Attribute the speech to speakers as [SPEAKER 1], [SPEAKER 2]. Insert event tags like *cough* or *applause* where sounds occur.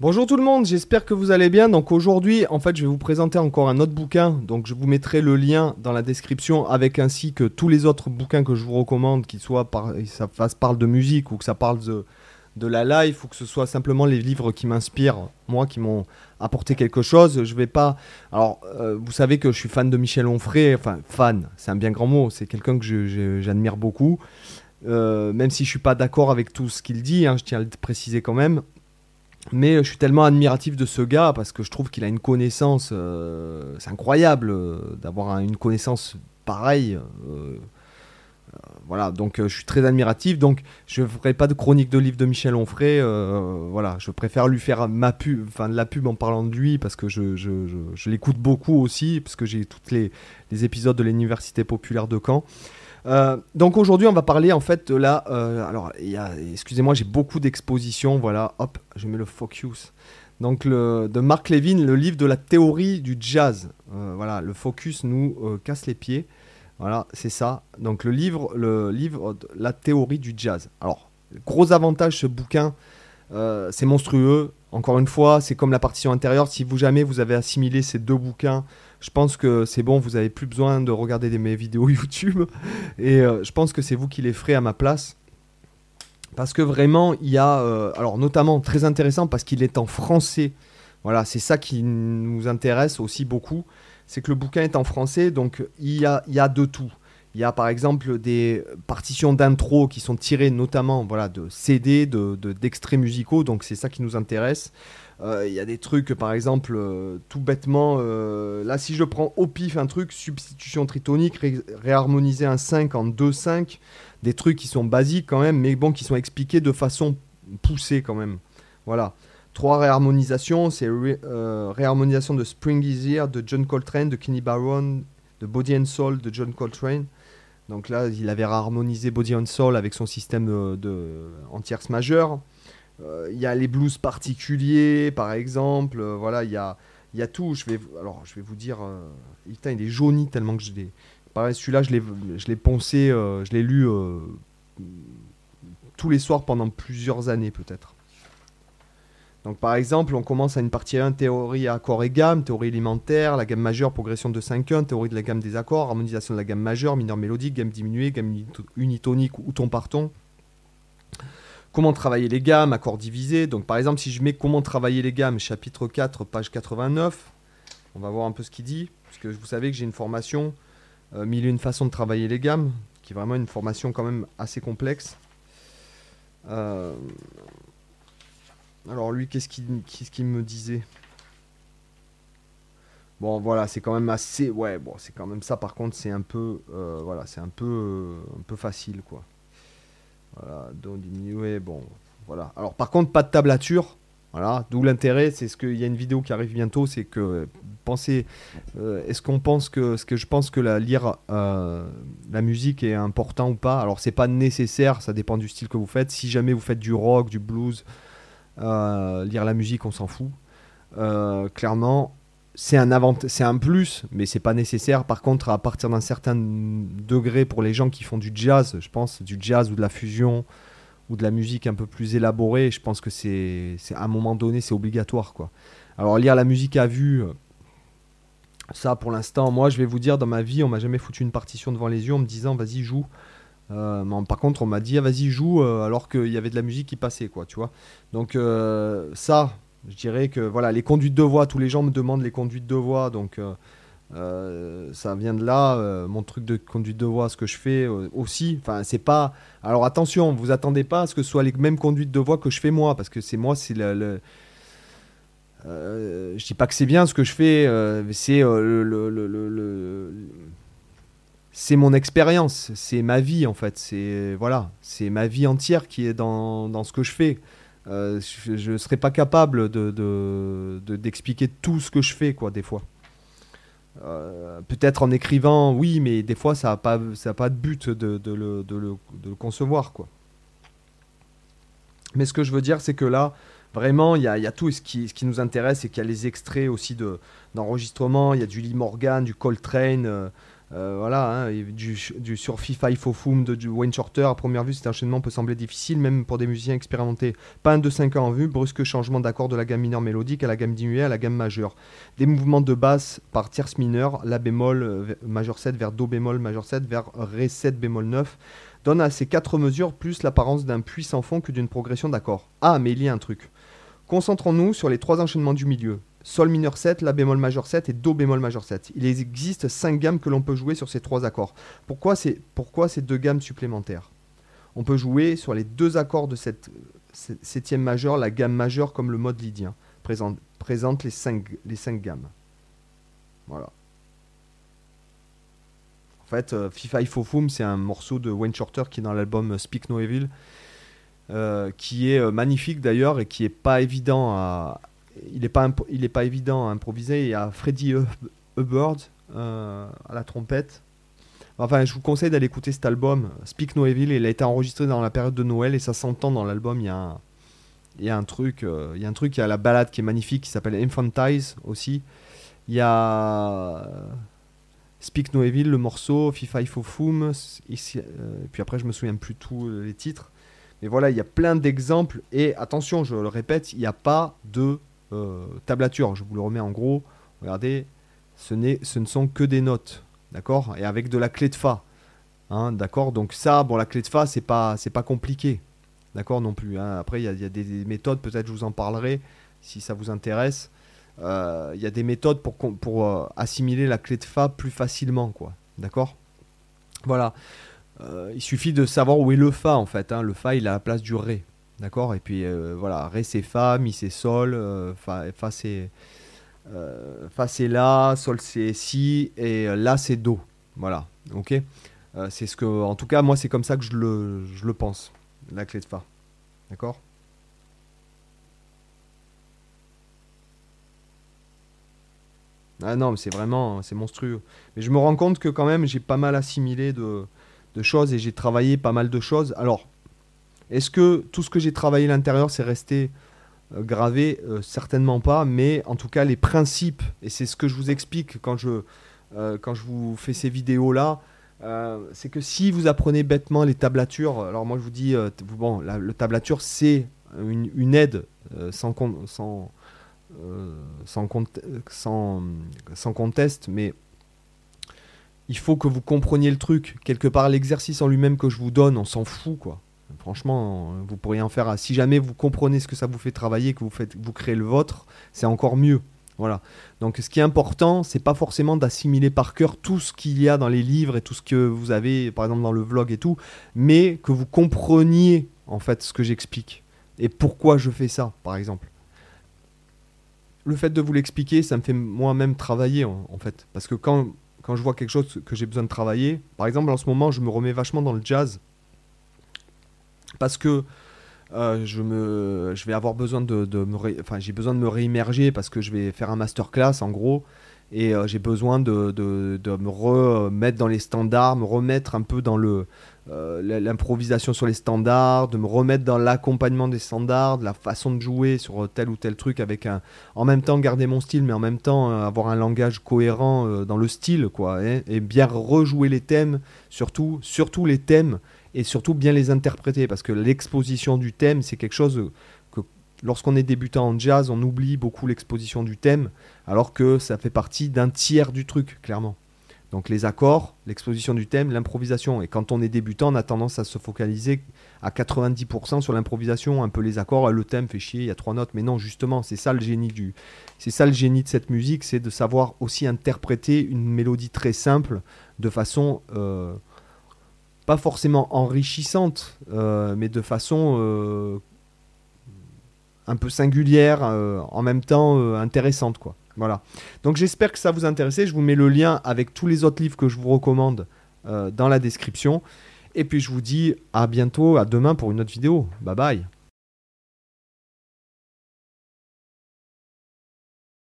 [SPEAKER 1] Bonjour tout le monde, j'espère que vous allez bien. Donc aujourd'hui, en fait, je vais vous présenter encore un autre bouquin. Donc je vous mettrai le lien dans la description avec ainsi que tous les autres bouquins que je vous recommande, qu'ils soient par, ça fasse parle de musique ou que ça parle de, de la life ou que ce soit simplement les livres qui m'inspirent, moi, qui m'ont apporté quelque chose. Je vais pas. Alors, euh, vous savez que je suis fan de Michel Onfray. Enfin, fan, c'est un bien grand mot. C'est quelqu'un que j'admire beaucoup. Euh, même si je suis pas d'accord avec tout ce qu'il dit, hein, je tiens à le préciser quand même. Mais euh, je suis tellement admiratif de ce gars parce que je trouve qu'il a une connaissance. euh, c'est incroyable euh, d'avoir un- une connaissance pareille. voilà, donc je suis très admiratif. Donc je ne ferai pas de chronique de livre de Michel Onfray. voilà, je préfère lui faire ma pub, enfin de la pub en parlant de lui parce que je, l'écoute beaucoup aussi parce que j'ai tous les épisodes de l'université populaire de Caen. Euh, donc aujourd'hui, on va parler en fait de la. euh, alors, excusez-moi, j'ai beaucoup d'expositions. Voilà, hop, je mets le focus. Donc, de Mark Levin, le livre de la théorie du jazz. Euh, voilà, le focus nous casse les pieds. Voilà, c'est ça. Donc, le livre, le livre de la théorie du jazz. Alors, gros avantage, ce bouquin, c'est monstrueux. Encore une fois, c'est comme la partition intérieure. Si vous jamais vous avez assimilé ces deux bouquins, je pense que c'est bon, vous avez plus besoin de regarder mes vidéos *laughs* YouTube. Et euh, je pense que c'est vous qui les ferez à ma place. Parce que vraiment, il y a. euh, alors, notamment, très intéressant parce qu'il est en français. Voilà, c'est ça qui nous intéresse aussi beaucoup. C'est que le bouquin est en français, donc il y a, il y a de tout. Il y a par exemple des partitions d'intro qui sont tirées notamment voilà, de CD, de, de- d'extraits musicaux, donc c'est ça qui nous intéresse. Euh, Il y a des trucs, par exemple, euh, tout bêtement, euh, là si je prends au pif un truc, substitution tritonique, ré- réharmoniser un 5 en 2-5, des trucs qui sont basiques quand même, mais bon, qui sont expliqués de façon poussée quand même. Voilà. Trois réharmonisations, c'est ré- réharmonisation de Spring Is Here de John Coltrane, de Kenny Barron, de Body and Soul de John Coltrane. Donc là, il avait réharmonisé Body and Soul avec son système de, de en tierce majeure. Euh, Il y a les blues particuliers, par exemple. Euh, voilà, il y a, y a tout. Je vais, alors, je vais vous dire. euh, putain, il est jauni tellement que je l'ai. Pareil, celui-là, je l'ai, je l'ai poncé, je l'ai lu tous les soirs pendant plusieurs années, peut-être. Donc, par exemple, on commence à une partie 1, théorie accords et gamme, théorie élémentaire, la gamme majeure, progression de 5-1, théorie de la gamme des accords, harmonisation de la gamme majeure, mineur mélodique, gamme diminuée, gamme unito- unitonique ou ton par ton. Comment travailler les gammes, accords divisés. Donc, par exemple, si je mets comment travailler les gammes, chapitre 4, page 89, on va voir un peu ce qu'il dit. Parce que vous savez que j'ai une formation, euh, mille et une façons de travailler les gammes, qui est vraiment une formation quand même assez complexe. Euh, alors, lui, qu'est-ce qu'il me disait? Bon, voilà, c'est quand même assez. Ouais, bon, c'est quand même ça. Par contre, c'est un peu. euh, voilà, c'est un peu, euh, un peu facile, quoi. Voilà, do diminuer, bon, voilà. Alors, par contre, pas de tablature. Voilà, d'où l'intérêt, c'est ce qu'il y a une vidéo qui arrive bientôt, c'est que pensez, euh, est-ce qu'on pense que, ce que je pense que la lire la musique est important ou pas? Alors c'est pas nécessaire, ça dépend du style que vous faites. Si jamais vous faites du rock, du blues, lire la musique, on s'en fout. Euh, clairement, c'est un avant, c'est un plus, mais c'est pas nécessaire. Par contre, à partir d'un certain degré, pour les gens qui font du jazz, je pense, du jazz ou de la fusion ou de la musique un peu plus élaborée, je pense que c'est, c'est à un moment donné, c'est obligatoire, quoi. Alors lire la musique à vue, euh, ça pour l'instant, moi je vais vous dire, dans ma vie, on m'a jamais foutu une partition devant les yeux en me disant vas-y joue. Euh, par contre, on m'a dit ah, vas-y joue euh, alors qu'il y avait de la musique qui passait, quoi, tu vois. Donc euh, ça, je dirais que voilà, les conduites de voix, tous les gens me demandent les conduites de voix, donc ça vient de là, mon truc de conduite de voix, ce que je fais aussi. Enfin, c'est pas. Alors attention, vous attendez pas à ce que ce soit les mêmes conduites de voix que je fais moi, parce que c'est moi, c'est le. le- euh, je dis pas que c'est bien ce que je fais, c'est le- c'est mon expérience, c'est ma vie en fait, c'est voilà, c'est ma vie entière qui est dans, dans ce que je fais. Euh, je ne serais pas capable de, de- de- d'expliquer tout ce que je fais quoi des fois. Euh, peut-être en écrivant, oui, mais des fois ça n'a pas, ça a pas de but de, de le, le- concevoir quoi. Mais ce que je veux dire, c'est que là, vraiment, il y y a tout. Et ce qui, ce qui nous intéresse, c'est qu'il y a les extraits aussi de, d'enregistrement. Il y a du Lee Morgan, du Coltrane, euh, Euh, voilà, hein, du, du, sur FIFA Ifofum de du Wayne Shorter, à première vue, cet enchaînement peut sembler difficile, même pour des musiciens expérimentés. Pas un de 5 ans en vue, brusque changement d'accord de la gamme mineure mélodique à la gamme diminuée à la gamme majeure. Des mouvements de basse par tierce mineure, La bémol euh, majeur 7 vers Do bémol majeur 7 vers Ré 7 bémol 9, donnent à ces quatre mesures plus l'apparence d'un puissant fond que d'une progression d'accords. Ah, mais il y a un truc. Concentrons-nous sur les trois enchaînements du milieu. Sol mineur 7, La bémol majeur 7 et Do bémol majeur 7. Il existe 5 gammes que l'on peut jouer sur ces trois accords. Pourquoi, pourquoi ces deux gammes supplémentaires? On peut jouer sur les deux accords de cette septième majeure, la gamme majeure comme le mode lydien. Présente, présente les 5 les cinq gammes. Voilà. En fait, euh, FIFA Ifofum, c'est un morceau de Wayne Shorter qui est dans l'album Speak No Evil. Euh, qui est euh, magnifique d'ailleurs et qui est pas évident à, il n'est pas, pas évident à improviser. Il y a Freddie Hubbard euh, à la trompette. Enfin, je vous conseille d'aller écouter cet album, Speak No Evil. Il a été enregistré dans la période de Noël et ça s'entend dans l'album. Il y a un, il y a un truc, euh, il y a un truc, il y a la balade qui est magnifique qui s'appelle Infantize aussi. Il y a Speak No Evil, le morceau, FIFA Ifo Fum. Ici, euh, et puis après, je me souviens plus tous les titres. Mais voilà, il y a plein d'exemples. Et attention, je le répète, il n'y a pas de euh, tablature. Je vous le remets en gros. Regardez, ce, ce ne sont que des notes. D'accord? Et avec de la clé de Fa. Hein, d'accord? Donc ça, bon, la clé de Fa, c'est pas, c'est pas compliqué. D'accord non plus. Hein. Après, il y, a des, méthodes, peut-être je vous en parlerai si ça vous intéresse. Euh, il y a des méthodes pour, pour euh, assimiler la clé de Fa plus facilement. quoi. D'accord? Voilà. il suffit de savoir où est le Fa en fait. Hein. Le Fa, il a la place du Ré. D'accord Et puis euh, voilà, Ré c'est Fa, Mi c'est Sol, euh, fa, fa c'est euh, Fa c'est La, Sol c'est Si, et La c'est Do. Voilà, ok C'est ce que, en tout cas, moi c'est comme ça que je le, pense, la clé de Fa. D'accord Ah non, mais c'est vraiment, c'est monstrueux. Mais je me rends compte que quand même, j'ai pas mal assimilé de choses et j'ai travaillé pas mal de choses. Alors, est-ce que tout ce que j'ai travaillé à l'intérieur, c'est resté euh, gravé? Euh, Certainement pas, mais en tout cas, les principes, et c'est ce que je vous explique quand je, euh, vous fais ces vidéos-là, c'est que si vous apprenez bêtement les tablatures, alors moi je vous dis, bon, la, tablature c'est une, aide sans, sans conteste, mais il faut que vous compreniez le truc. Quelque part, l'exercice en lui-même que je vous donne, on s'en fout, quoi. Franchement, vous pourriez en faire. Si jamais vous comprenez ce que ça vous fait travailler, que vous faites, vous créez le vôtre, c'est encore mieux. Voilà. Donc, ce qui est important, c'est pas forcément d'assimiler par cœur tout ce qu'il y a dans les livres et tout ce que vous avez, par exemple dans le vlog et tout, mais que vous compreniez en fait ce que j'explique et pourquoi je fais ça, par exemple. Le fait de vous l'expliquer, ça me fait moi-même travailler en, en, fait, parce que quand quand je vois quelque chose que j'ai besoin de travailler, par exemple en ce moment, je me remets vachement dans le jazz parce que euh, je, me, je vais avoir besoin de, me enfin, j'ai besoin de me réimmerger parce que je vais faire un masterclass en gros. Et euh, j'ai besoin de, de, me remettre dans les standards, me remettre un peu dans le euh, l'improvisation sur les standards, de me remettre dans l'accompagnement des standards, de la façon de jouer sur tel ou tel truc avec un en même temps garder mon style mais en même temps avoir un langage cohérent dans le style quoi hein, et bien rejouer les thèmes surtout surtout les thèmes et surtout bien les interpréter parce que l'exposition du thème c'est quelque chose que lorsqu'on est débutant en jazz on oublie beaucoup l'exposition du thème alors que ça fait partie d'un tiers du truc clairement donc les accords, l'exposition du thème, l'improvisation. Et quand on est débutant, on a tendance à se focaliser à 90% sur l'improvisation, un peu les accords, le thème fait chier, il y a trois notes. Mais non, justement, c'est ça le génie du, c'est ça le génie de cette musique, c'est de savoir aussi interpréter une mélodie très simple de façon euh, forcément enrichissante, euh, mais de façon euh, un peu singulière, euh, en même temps intéressante, quoi. Voilà. Donc j'espère que ça vous intéresse. Je vous mets le lien avec tous les autres livres que je vous recommande dans la description. Et puis je vous dis à bientôt, à demain pour une autre vidéo. Bye bye.